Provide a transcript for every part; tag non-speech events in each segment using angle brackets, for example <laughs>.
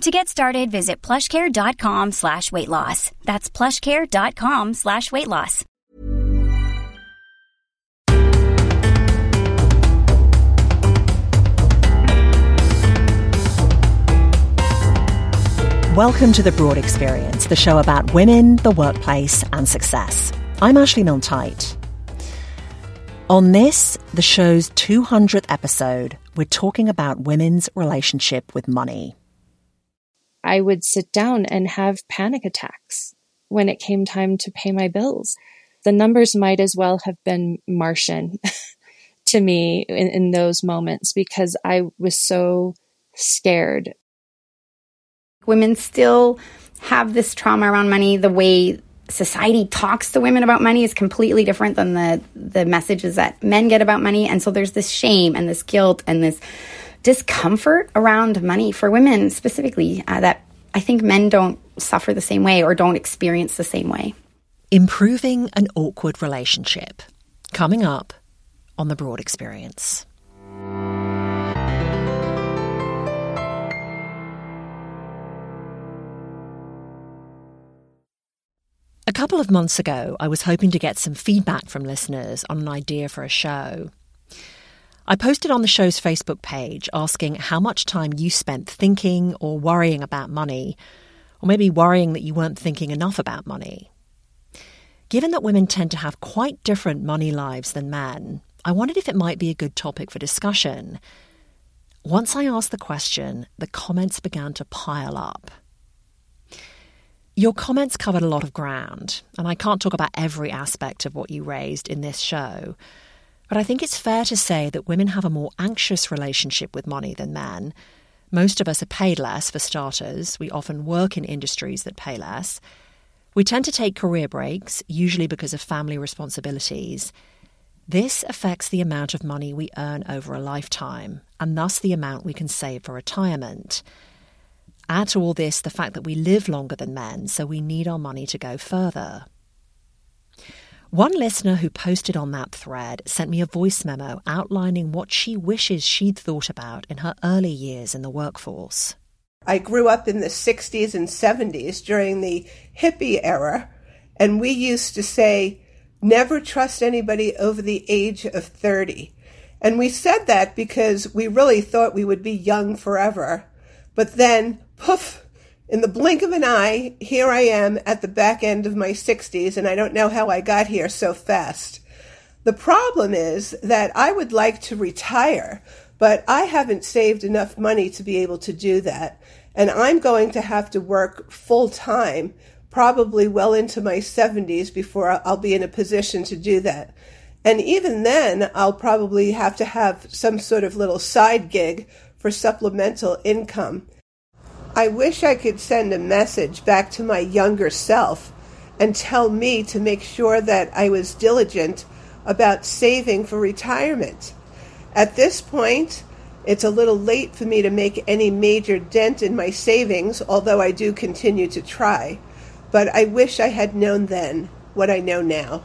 To get started, visit plushcare.com slash weight loss. That's plushcare.com slash weight loss. Welcome to The Broad Experience, the show about women, the workplace, and success. I'm Ashley Milne On this, the show's 200th episode, we're talking about women's relationship with money. I would sit down and have panic attacks when it came time to pay my bills. The numbers might as well have been Martian <laughs> to me in, in those moments because I was so scared Women still have this trauma around money. The way society talks to women about money is completely different than the the messages that men get about money and so there's this shame and this guilt and this discomfort around money for women specifically uh, that I think men don't suffer the same way or don't experience the same way. Improving an awkward relationship. Coming up on the broad experience. A couple of months ago, I was hoping to get some feedback from listeners on an idea for a show. I posted on the show's Facebook page asking how much time you spent thinking or worrying about money, or maybe worrying that you weren't thinking enough about money. Given that women tend to have quite different money lives than men, I wondered if it might be a good topic for discussion. Once I asked the question, the comments began to pile up. Your comments covered a lot of ground, and I can't talk about every aspect of what you raised in this show. But I think it's fair to say that women have a more anxious relationship with money than men. Most of us are paid less, for starters. We often work in industries that pay less. We tend to take career breaks, usually because of family responsibilities. This affects the amount of money we earn over a lifetime, and thus the amount we can save for retirement. Add to all this the fact that we live longer than men, so we need our money to go further. One listener who posted on that thread sent me a voice memo outlining what she wishes she'd thought about in her early years in the workforce. I grew up in the 60s and 70s during the hippie era, and we used to say, never trust anybody over the age of 30. And we said that because we really thought we would be young forever. But then poof, in the blink of an eye, here I am at the back end of my 60s, and I don't know how I got here so fast. The problem is that I would like to retire, but I haven't saved enough money to be able to do that. And I'm going to have to work full time, probably well into my 70s before I'll be in a position to do that. And even then, I'll probably have to have some sort of little side gig for supplemental income. I wish I could send a message back to my younger self and tell me to make sure that I was diligent about saving for retirement. At this point, it's a little late for me to make any major dent in my savings, although I do continue to try. But I wish I had known then what I know now.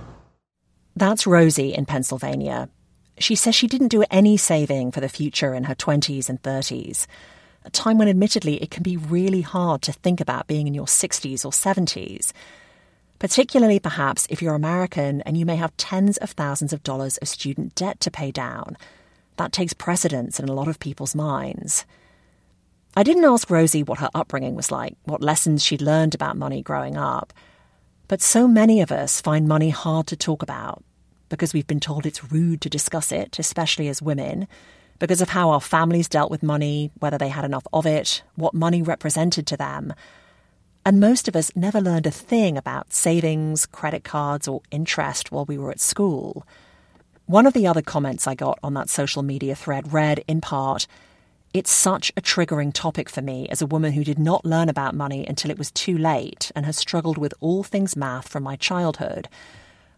That's Rosie in Pennsylvania. She says she didn't do any saving for the future in her 20s and 30s a time when admittedly it can be really hard to think about being in your 60s or 70s. Particularly, perhaps, if you're American and you may have tens of thousands of dollars of student debt to pay down. That takes precedence in a lot of people's minds. I didn't ask Rosie what her upbringing was like, what lessons she'd learned about money growing up. But so many of us find money hard to talk about because we've been told it's rude to discuss it, especially as women because of how our families dealt with money, whether they had enough of it, what money represented to them. And most of us never learned a thing about savings, credit cards, or interest while we were at school. One of the other comments I got on that social media thread read, in part, It's such a triggering topic for me as a woman who did not learn about money until it was too late and has struggled with all things math from my childhood.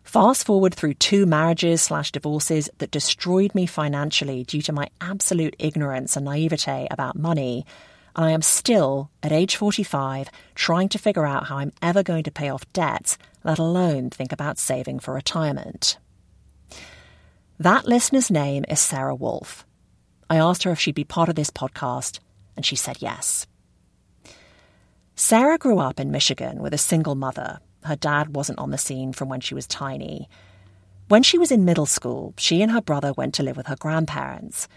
Fast forward through two marriages slash divorces that destroyed me financially due to my absolute ignorance and naivete about money. And I am still, at age 45, trying to figure out how I'm ever going to pay off debts, let alone think about saving for retirement. That listener's name is Sarah Wolfe. I asked her if she'd be part of this podcast, and she said yes. Sarah grew up in Michigan with a single mother her dad wasn't on the scene from when she was tiny. When she was in middle school, she and her brother went to live with her grandparents.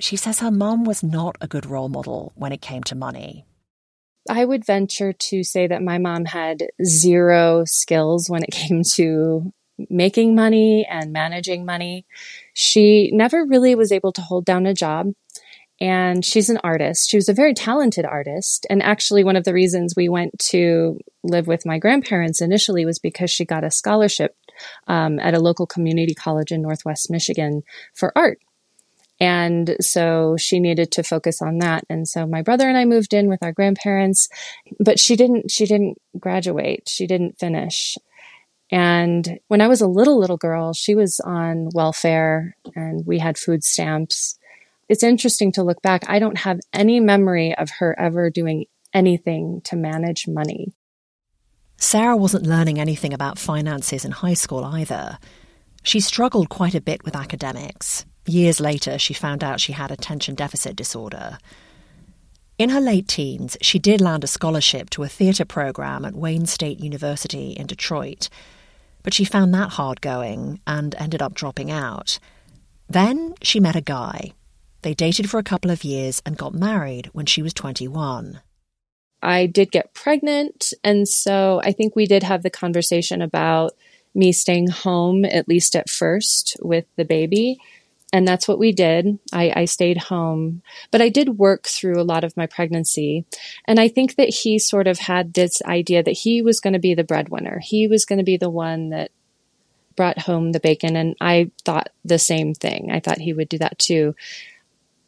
She says her mum was not a good role model when it came to money. I would venture to say that my mom had zero skills when it <laughs> came to making money and managing money. She never really was able to hold down a job and she's an artist. She was a very talented artist. And actually, one of the reasons we went to live with my grandparents initially was because she got a scholarship um, at a local community college in Northwest Michigan for art. And so she needed to focus on that. And so my brother and I moved in with our grandparents, but she didn't, she didn't graduate. She didn't finish. And when I was a little, little girl, she was on welfare and we had food stamps it's interesting to look back. I don't have any memory of her ever doing anything to manage money. Sarah wasn't learning anything about finances in high school either. She struggled quite a bit with academics. Years later, she found out she had attention deficit disorder. In her late teens, she did land a scholarship to a theatre program at Wayne State University in Detroit, but she found that hard going and ended up dropping out. Then she met a guy they dated for a couple of years and got married when she was 21. I did get pregnant, and so I think we did have the conversation about me staying home, at least at first, with the baby. And that's what we did. I, I, stayed home, but I did work through a lot of my pregnancy. And I think that he sort of had this idea that he was going to be the breadwinner. He was going to be the one that brought home the bacon. And I thought the same thing. I thought he would do that too.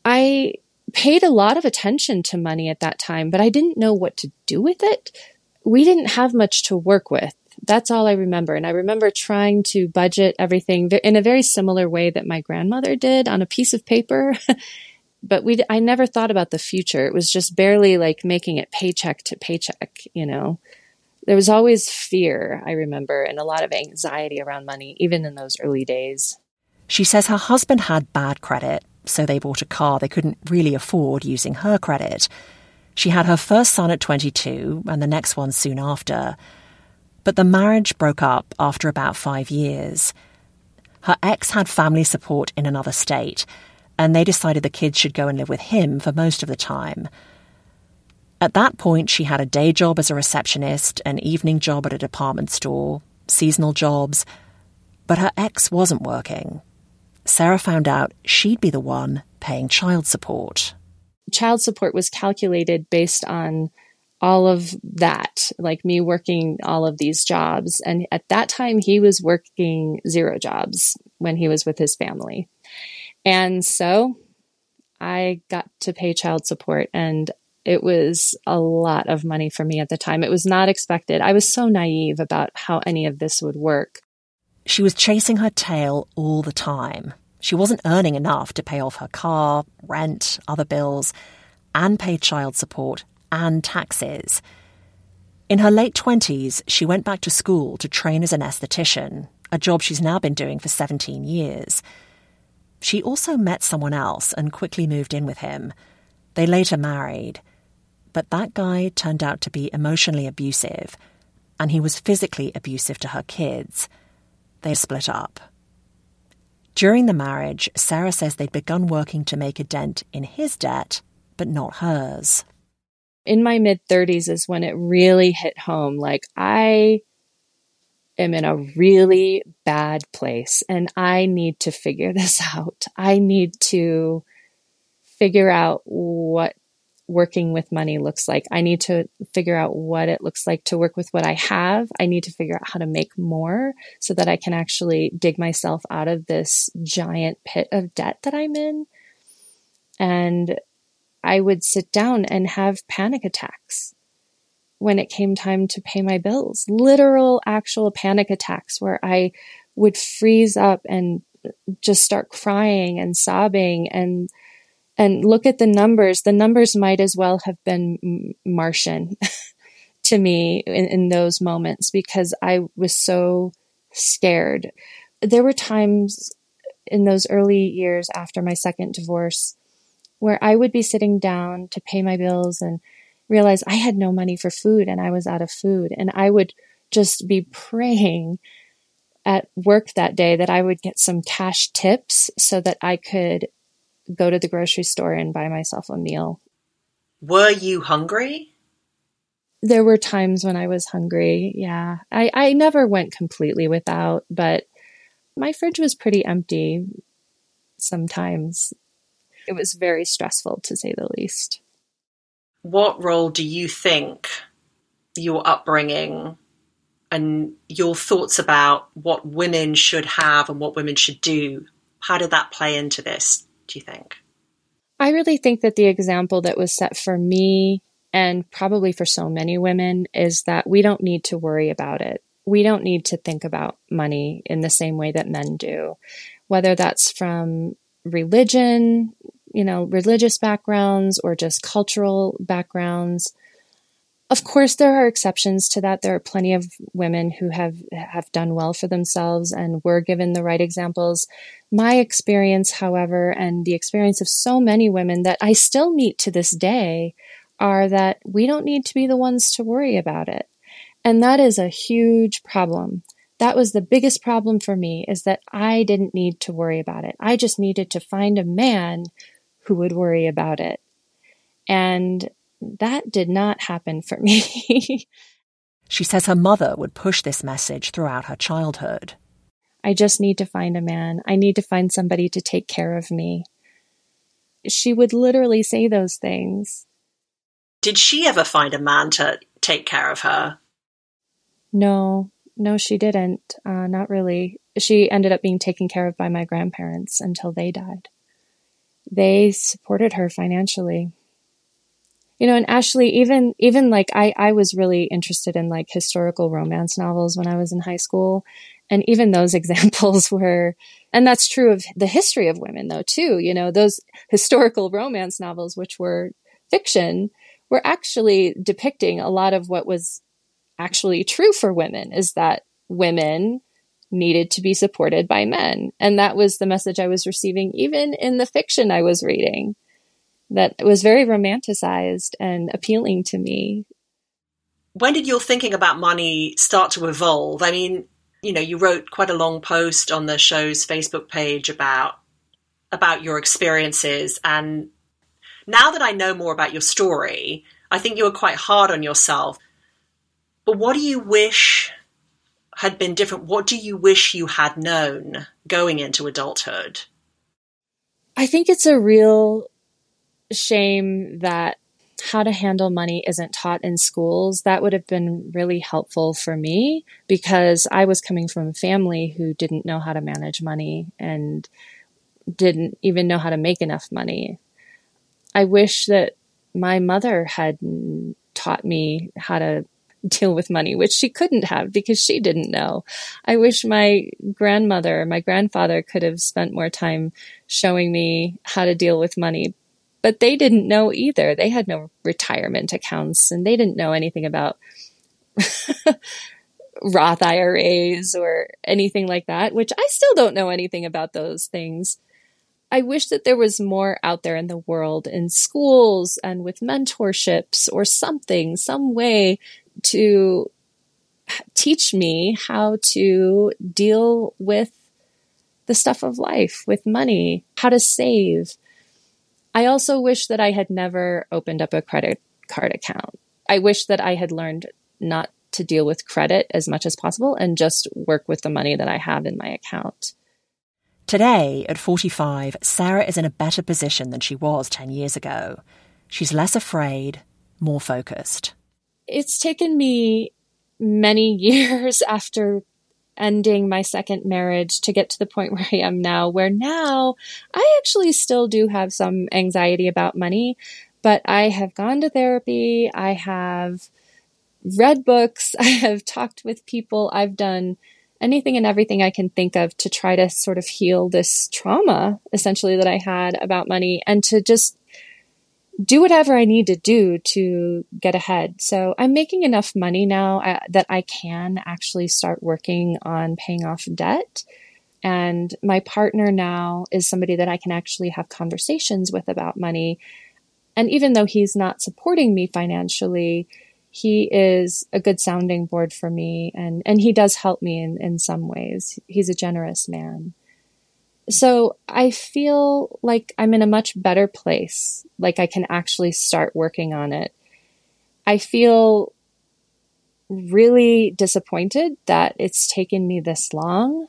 I paid a lot of attention to money at that time, but I didn't know what to do with it. We didn't have much to work with. That's all I remember. And I remember trying to budget everything in a very similar way that my grandmother did on a piece of paper. <laughs> but we, I never thought about the future. It was just barely like making it paycheck to paycheck, you know. There was always fear, I remember, and a lot of anxiety around money, even in those early days. She says her husband had bad credit so they bought a car they couldn't really afford using her credit. She had her first son at 22 and the next one soon after. But the marriage broke up after about five years. Her ex had family support in another state, and they decided the kids should go and live with him for most of the time. At that point, she had a day job as a receptionist, an evening job at a department store, seasonal jobs, but her ex wasn't working. Sarah found out she'd be the one paying child support. Child support was calculated based on all of that, like me working all of these jobs. And at that time, he was working zero jobs when he was with his family. And so I got to pay child support, and it was a lot of money for me at the time. It was not expected. I was so naive about how any of this would work. She was chasing her tail all the time. She wasn't earning enough to pay off her car, rent, other bills, and pay child support and taxes. In her late 20s, she went back to school to train as an esthetician, a job she's now been doing for 17 years. She also met someone else and quickly moved in with him. They later married. But that guy turned out to be emotionally abusive, and he was physically abusive to her kids. They split up. During the marriage, Sarah says they'd begun working to make a dent in his debt, but not hers. In my mid 30s is when it really hit home. Like, I am in a really bad place and I need to figure <laughs> this out. I need to figure out what working with money looks like. I need to figure out what it looks like to work with what I have. I need to figure out how to make more so that I can actually dig myself out of this giant pit of debt that I'm in. And I would sit down and have panic attacks when it came time to pay my bills. Literal, actual panic attacks where I would freeze up and just start crying and sobbing and and look at the numbers. The numbers might as well have been Martian <laughs> to me in, in those moments because I was so scared. There were times in those early years after my second divorce where I would be sitting down to pay my bills and realize I had no money for food and I was out of food. And I would just be praying at work that day that I would get some cash tips so that I could go to the grocery store and buy myself a meal. Were you hungry? There were times when I was hungry. Yeah. I, I never went completely without, but my fridge was pretty empty sometimes. It was very stressful to say the least. What role do you think your upbringing and your thoughts about what women should have and what women should do, how did that play into this, do you think? I really think that the example that was set for me and probably for so many women is that we don't need to worry about it. We don't need to think about money in the same way that men do, whether that's from religion, you know, religious backgrounds or just cultural backgrounds. Of course, there are exceptions to that. There are plenty of women who have have done well for themselves and were given the right examples. My experience, however, and the experience of so many women that I still meet to this day are that we don't need to be the ones to worry about it. And that is a huge problem. That was the biggest problem for me is that I didn't need to worry about it. I just needed to find a man who would worry about it. And that did not happen for me. <laughs> she says her mother would push this message throughout her childhood. I just need to find a man. I need to find somebody to take care of me. She would literally say those things. Did she ever find a man to take care of her? No, no, she didn't. Uh, not really. She ended up being taken care of by my grandparents until they died. They supported her financially you know and ashley even even like i i was really interested in like historical romance novels when i was in high school. And even those <laughs> examples were and that's true of the history of women though too. You know those historical romance novels which were fiction were actually depicting a lot of what was actually true for women is that women needed to be supported by men. And that was the message i was receiving even in the fiction i was reading that was very romanticized and appealing to me. When did your thinking about money start to evolve? I mean, you know, you wrote quite a long post on the show's Facebook page about about your experiences and now that I know more about your story, I think you were quite hard on yourself. But what do you wish had been different? What do you wish you had known going into adulthood? I think it's a real shame that how to handle money isn't taught in schools. That would have been really helpful for me because I was coming from a family who didn't know how to manage money and didn't even know how to make enough money. I wish that my mother had taught me how to deal with money, which she couldn't have because she didn't know. I wish my grandmother, my grandfather could have spent more time showing me how to deal with money but they didn't know either. They had no retirement accounts and they didn't know anything about <laughs> Roth IRAs or anything like that, which I still don't know anything about those things. I wish that there was more out there in the world, in schools and with mentorships or something, some way to teach me how to deal with the stuff of life, with money, how to save, I also wish that I had never opened up a credit card account. I wish that I had learned not to deal with credit as much as possible and just work with the money that I have in my account. Today, at 45, Sarah is in a better position than she was 10 years ago. She's less afraid, more focused. It's taken me many <laughs> years after ending my second marriage to get to the point <laughs> where I am now, where now I actually still do have some anxiety about money, but I have gone to therapy. I have read books, <laughs> I have talked with people, I've done anything and everything I can think of to try to sort of heal this trauma essentially that I had about money and to just do whatever I need to do to get ahead. So I'm making enough money now uh, that I can actually start working on paying off debt. And my partner now is somebody that I can actually have conversations with about money. And even though he's not supporting me financially, he is a good sounding board for me and, and he does help me in, in some ways. He's a generous man. So I feel like I'm in a much better place. Like I can actually start working on it. I feel really disappointed that it's taken me this long.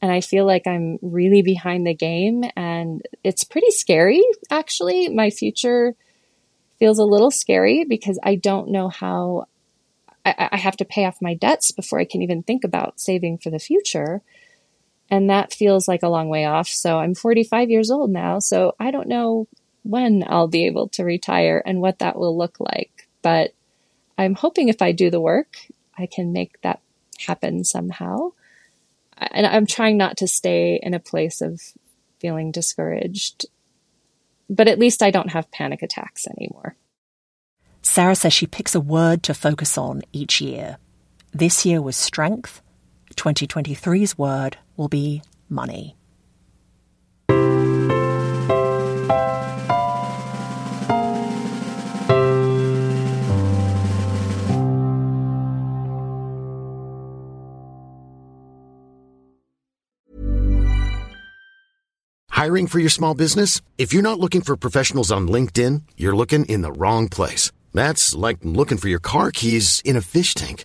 And I feel like I'm really behind the game and it's pretty scary, actually. My future feels a little scary because I don't know how I, I have to pay off my debts before I can even think about saving for the future. And that feels like a long way off. So I'm 45 years old now. So I don't know when I'll be able to retire and what that will look like. But I'm hoping if I do the work, I can make that happen somehow. And I'm trying not to stay in a place of feeling discouraged but at least I don't have panic attacks anymore. Sarah says she picks a word to focus on each year. This year was strength. 2023's word will be money. Hiring for your small business? If you're not looking for professionals on LinkedIn, you're looking in the wrong place. That's like looking for your car keys in a fish tank.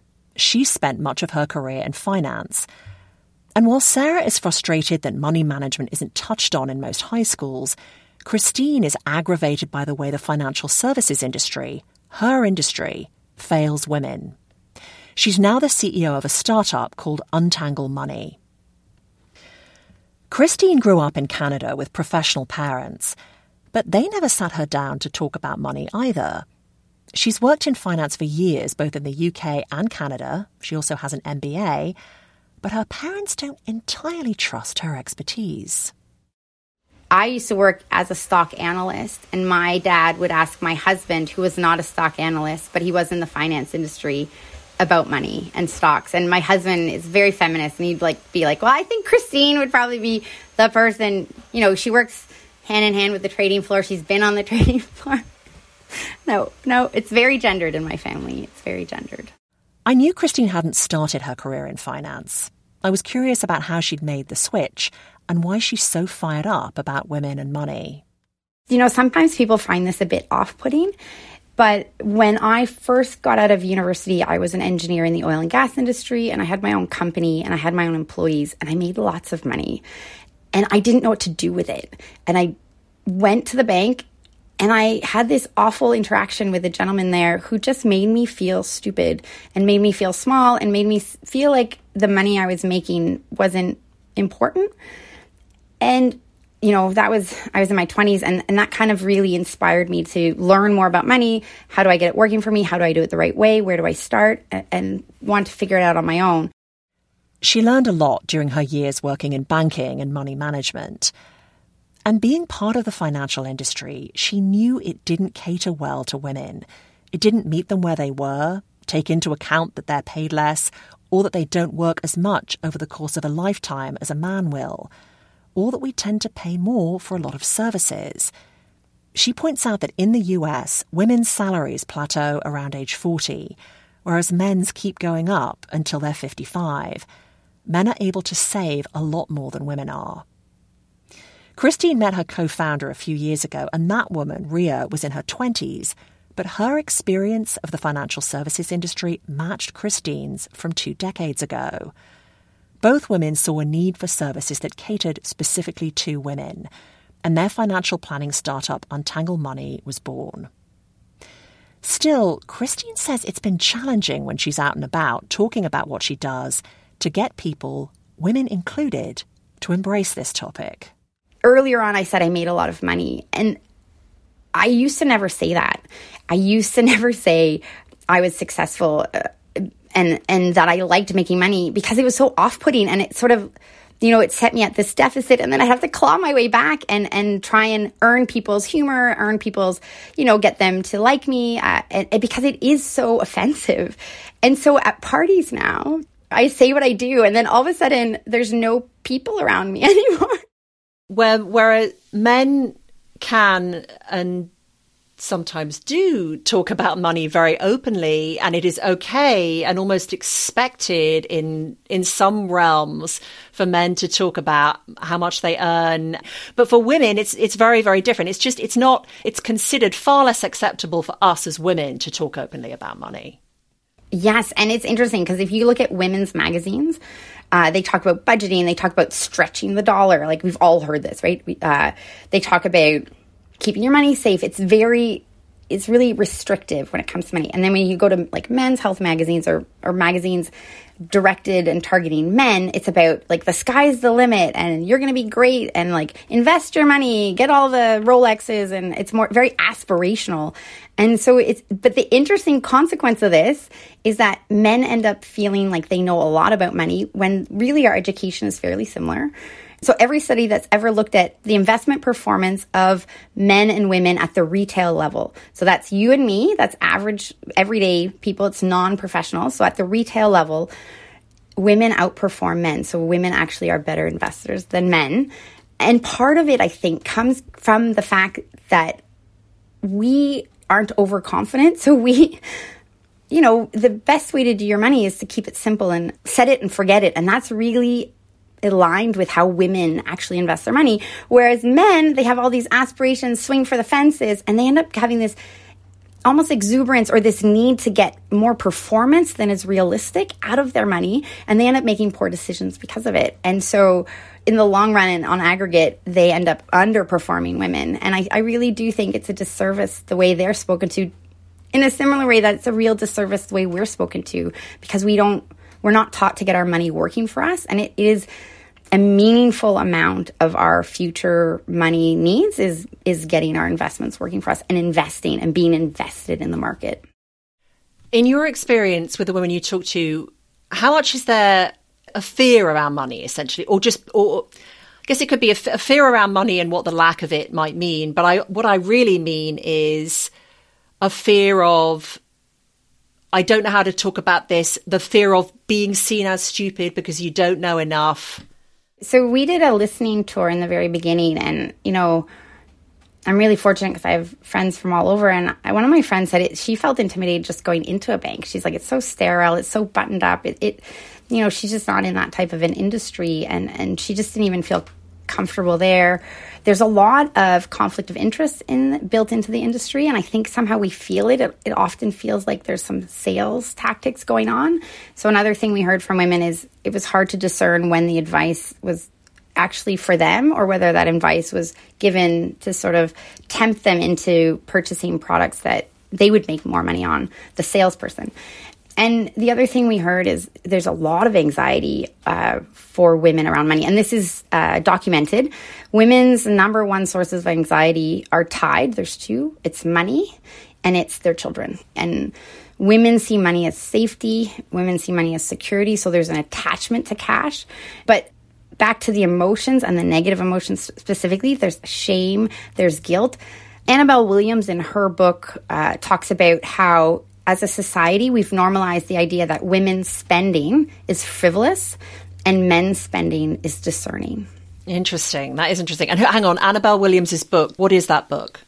She spent much of her career in finance. And while Sarah is frustrated that money management isn't touched on in most high schools, Kristine is aggravated by the way the financial services industry, her industry, fails women. She's now the CEO of a startup called Untangle Money. Kristine grew up in Canada with professional parents, but they never sat her down to talk about money either. She's worked in finance for years, both in the UK and Canada. She also has an MBA, but her parents don't entirely trust her expertise. I used to work as a stock analyst, and my dad would ask my husband, who was not a stock analyst, but he was in the finance industry, about money and stocks. And my husband is very feminist, and he'd like be like, "Well, I think Kristine would probably be the person. You know, she works hand in hand with the trading floor. She's been on the <laughs> trading floor." <laughs> no, no, it's very gendered in my family. It's very gendered. I knew Kristine hadn't started her career in finance. I was curious about how she'd made the switch and why she's so fired up about women and money. You know, sometimes people find this a bit off putting. But when I first got out of university, I was an engineer in the oil and gas industry, and I had my own company and I had my own employees, and I made lots of money. And I didn't know what to do with it. And I went to the bank and I had this awful interaction with a gentleman there who just made me feel stupid and made me feel small and made me feel like the money I was making wasn't important. And you know, that was, I was in my 20s, and, and that kind of really inspired me to learn more about money. How do I get it working for me? How do I do it the right way? Where do I start? And, and want to figure it out on my own. She learned a lot during her years working in banking and money management. And being part of the financial industry, she knew it didn't cater well to women. It didn't meet them where they were, take into account that they're paid less, or that they don't work as much over the course of a lifetime as a man will, or that we tend to pay more for a lot of services. She points out that in the US, women's salaries plateau around age 40, whereas men's keep going up until they're 55. Men are able to save a lot more than women are. Kristine met her co founder a few years ago, and that woman, Ria, was in her 20s. but her experience of the financial services industry matched Kristine's from two decades ago. Both women saw a need for services that catered specifically to women, and their financial planning startup Untangle Money was born. Still, Kristine says it's been challenging when she's out and about talking about what she does to get people, women included, to embrace this topic. Earlier on, I said I made a lot of money, and I used to never say that. I used to <laughs> never say I was successful uh, and and that I liked making money because it was so off-putting and it sort of you know, it set me at this deficit and then I have to claw my way back and, and try and earn people's humor, earn people's, you know, get them to like me uh, and, and because it is so <laughs> offensive. And so at parties now, I say what I do and then all of a sudden there's no people around me <laughs> anymore. Where, where men can and sometimes do talk about money very openly and it is okay and almost expected in in some realms for men to talk about how much they earn. But for women it's it's very very different. It's just it's not it's considered far less acceptable for us as women to talk openly about money yes and it's interesting because if you look at women's magazines uh, they talk about budgeting they talk about stretching the dollar like we've all heard this right uh, they talk about keeping your money safe. It's very it's really restrictive when it comes to money. And then when you go to like men's health magazines or, or magazines directed and targeting men, it's about like the sky's the limit and you're going to be great and like invest your money, get all the Rolexes and it's more very aspirational. And so it's, but the interesting consequence of this is that men end up feeling like they know a lot about money when really our education is fairly similar. So every study that's ever looked at the investment performance of men and women at the retail level. So that's you and me, that's average everyday people, it's non-professional. So at the retail level, women outperform men. So women actually are better investors than men. And part of it, I think, comes from the fact that we aren't overconfident. So we, you know, the best way to do your money is to keep it simple and set it and forget it. And that's really aligned with how women actually invest their money. Whereas men, they have all these aspirations, swing for the fences, and they end up having this almost exuberance or this need to get more performance than is realistic out of their money. And they end up making poor decisions because of it. And so, in the long run and on aggregate, they end up underperforming women. And I, I really do think it's a disservice the way they're spoken to in a similar way that it's a real disservice the way we're spoken to because we don't we're not taught to get our money working for us and it is a meaningful amount of our future money needs is is getting our investments working for us and investing and being invested in the market. In your experience with the women you talk to, how much is there a fear around money essentially or just or I guess it could be a, f- a fear around money and what the lack of it might mean, but I what I really mean is a fear of I don't know how to talk about this, the fear of being seen as stupid because you don't know enough so we did a listening tour in the very beginning, and you know, I'm really fortunate because I have friends from all over. And I, one of my friends said it, she felt intimidated just going into a bank. She's like, it's so sterile, it's so buttoned up. It, it, you know, she's just not in that type of an industry, and and she just didn't even feel comfortable there. There's a lot of conflict of interest in built into the industry, and I think somehow we feel it. it. It often feels like there's some sales tactics going on. So another thing we heard from women is it was hard to discern when the advice was actually for them or whether that advice was given to sort of tempt them into purchasing products that they would make more money on the salesperson and the other thing we heard is there's a lot of anxiety uh, for women around money, and this is uh, documented. Women's number one sources of anxiety are tied. There's two. It's money, and it's their children. And women see money as safety. Women see money as security. So there's an attachment to cash, but back to the emotions and the negative emotions specifically. There's shame. There's guilt. Annabelle Williams, in her book, uh, talks about how as a society, we've normalized the idea that women's spending is frivolous and men's spending is discerning. Interesting. That is interesting. And hang on, Annabelle Williams's book. What is that book?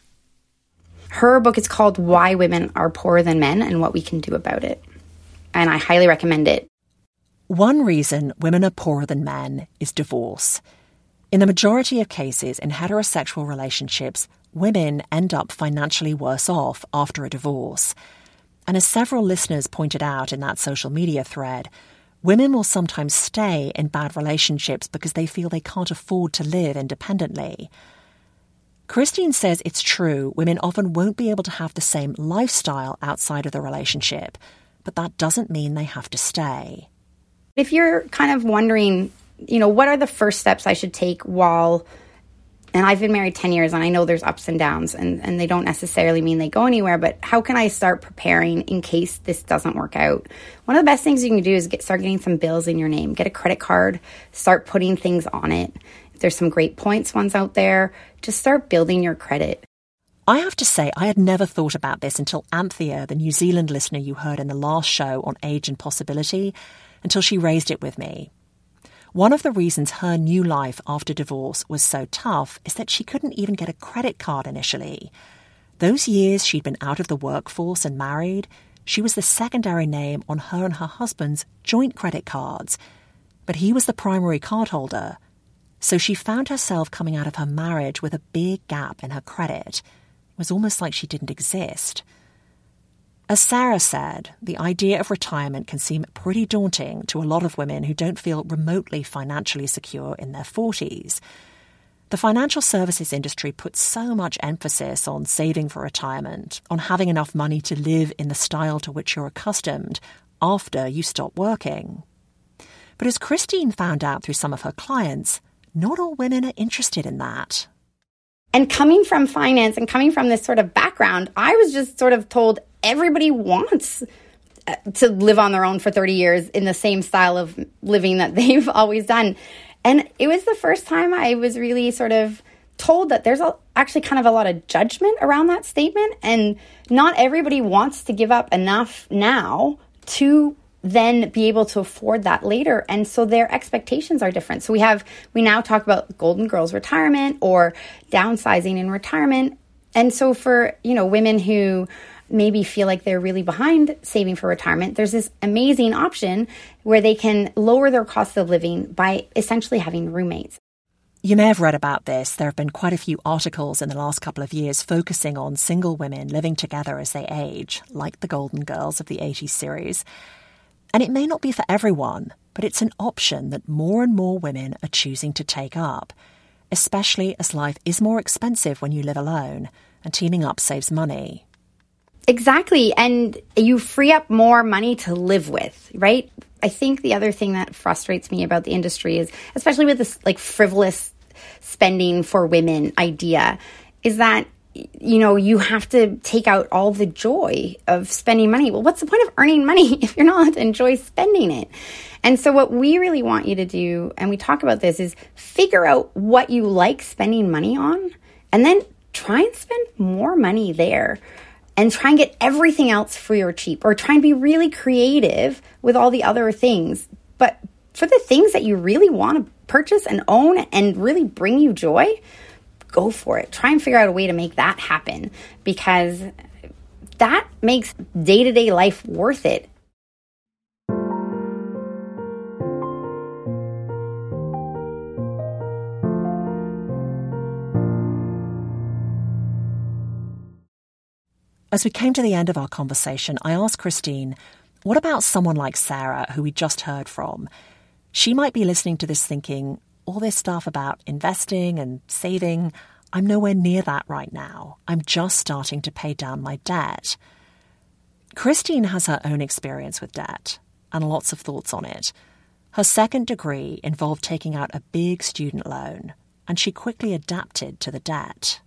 Her book is called Why Women Are Poorer Than Men and What We Can Do About It. And I highly recommend it. One reason women are poorer than men is divorce. In the majority of cases in heterosexual relationships, women end up financially worse off after a divorce. And as several listeners pointed out in that social media thread, women will sometimes stay in bad relationships because they feel they can't afford to live independently. Kristine says it's true, women often won't be able to have the same lifestyle outside of the relationship, but that doesn't mean they have to stay. If you're kind of wondering, you know, what are the first steps I should take while and I've been married 10 years and I know there's ups and downs and, and they don't necessarily mean they go anywhere, but how can I start preparing in case this doesn't work out? One of the best things you can do is get start getting some bills in your name, get a credit card, start putting things on it. There's some great points ones out there. Just start building your credit. I have to say, I had never thought about this until Anthea, the New Zealand listener you heard in the last show on age and possibility, until she raised it with me. One of the reasons her new life after divorce was so tough is that she couldn't even get a credit card initially. Those years she'd been out of the workforce and married, she was the secondary name on her and her husband's joint credit cards, but he was the primary cardholder. So she found herself coming out of her marriage with a big gap in her credit. It was almost like she didn't exist. As Sarah said, the idea of retirement can seem pretty daunting to a lot of women who don't feel remotely financially secure in their 40s. The financial services industry puts so much emphasis on saving for retirement, on having enough money to live in the style to which you're accustomed after you stop working. But as Kristine found out through some of her clients, not all women are interested in that. And coming from finance and coming from this sort of background, I was just sort of told everybody wants uh, to live on their own for 30 years in the same style of living that <laughs> they've always done. And it was the first time I was really sort of told that there's a, actually kind of a lot of judgment around that statement. And not everybody wants to give up enough now to then be able to afford that later. And so their expectations are different. So we have, we now talk about Golden Girls retirement or downsizing in retirement. And so for, you know, women who maybe feel like they're really behind saving for retirement, there's this amazing option where they can lower their cost of living by essentially having roommates. You may have read about this. There have been quite a few articles in the last couple of years focusing on single women living together as they age, like the Golden Girls of the 80s series. And it may not be for everyone, but it's an option that more and more women are choosing to take up, especially as life is more expensive when you live alone, and teaming up saves money. Exactly. And you free up more money to live with, right? I think the other thing that frustrates me about the industry is, especially with this like frivolous spending for women idea, is that you know, you have to take out all the joy of spending money. Well, what's the point of earning money <laughs> if you're not enjoy spending it? And so what we really want you to do, and we talk about this, is figure out what you like spending money on and then try and spend more money there and try and get everything else free or cheap or try and be really creative with all the other things. But for the things that you really want to purchase and own and really bring you joy, go for it. Try and figure out a way to make that happen because that makes day to day life worth it. As we came to the end of our conversation, I asked Kristine, what about someone like Sarah, who we just heard from? She might be listening to this thinking, all this stuff about investing and saving, I'm nowhere near that right now. I'm just starting to pay down my debt. Kristine has her own experience with debt and lots of thoughts on it. Her second degree involved taking out a big student loan, and she quickly adapted to the debt.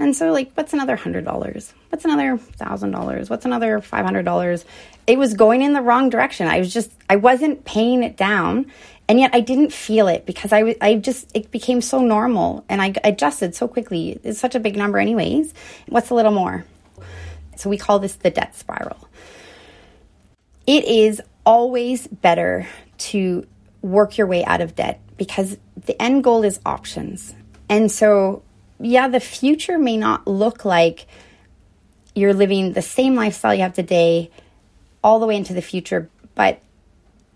And so, like, what's another $100? What's another $1,000? What's another $500? It was going in the wrong direction. I was just, I wasn't paying it down. And yet I didn't feel it because I, I just, it became so normal and I adjusted so quickly. It's such a big number, anyways. What's a little more? So we call this the debt spiral. It is always better to work your way out of debt because the end goal is options. And so, yeah, the future may not look like you're living the same lifestyle you have today all the way into the future, but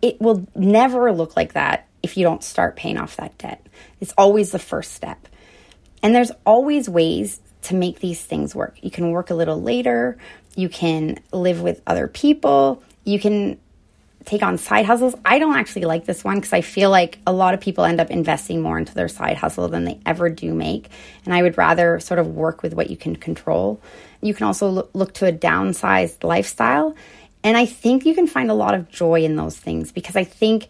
it will never look like that if you don't start paying off that debt. It's always the first step. And there's always ways to make these things work. You can work a little later, you can live with other people, you can take on side hustles. I don't actually like this one because I feel like a lot of people end up investing more into their side hustle than they ever do make. And I would rather sort of work with what you can control. You can also look to a downsized lifestyle. And I think you can find a lot of joy in those things because I think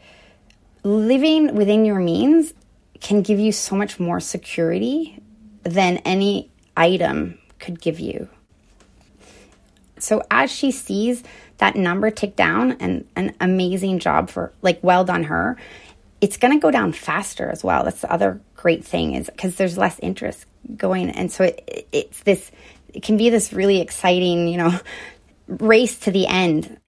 living within your means can give you so much more security than any item could give you. So as she sees that number tick down and an amazing job for like well done her, it's going to go down faster as well. That's the other great thing is because there's less interest going and so it, it's this it can be this really exciting, you know, <laughs> race to the end.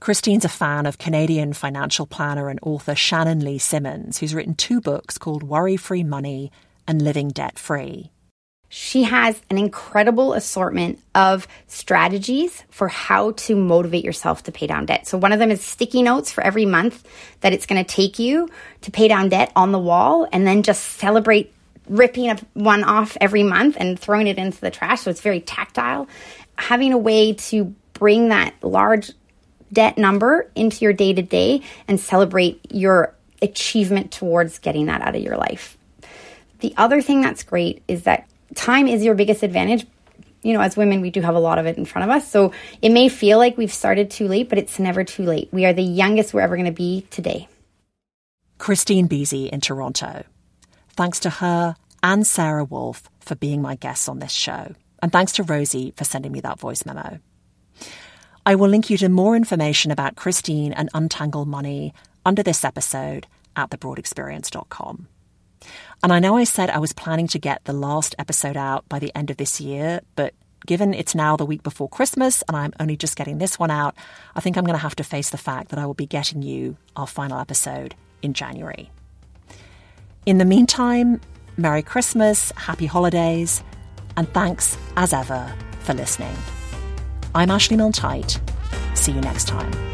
Kristine's a fan of Canadian financial planner and author Shannon Lee Simmons, who's written two books called Worry Free Money and Living Debt Free. She has an incredible assortment of strategies for how to motivate yourself to pay down debt. So, one of them is sticky notes for every month that it's going to take you to pay down debt on the wall, and then just celebrate ripping one off every month and throwing it into the trash. So, it's very tactile. Having a way to bring that large debt number into your day to day and celebrate your achievement towards getting that out of your life. The other thing that's great is that time is your biggest advantage. You know, as women, we do have a lot of it in front of us. So it may feel like we've started too late, but it's never too late. We are the youngest we're ever going to be today. Kristine Beese in Toronto. Thanks to her and Sarah Wolfe for being my guests on this show. And thanks to Rosie for sending me that voice memo. I will link you to more information about Kristine and Untangle Money under this episode at thebroadexperience.com. And I know I said I was planning to get the last episode out by the end of this year, but given it's now the week before Christmas and I'm only just getting this one out, I think I'm going to have to face the fact that I will be getting you our final episode in January. In the meantime, Merry Christmas, Happy Holidays, and thanks as ever for listening. I'm Ashley Milne See you next time.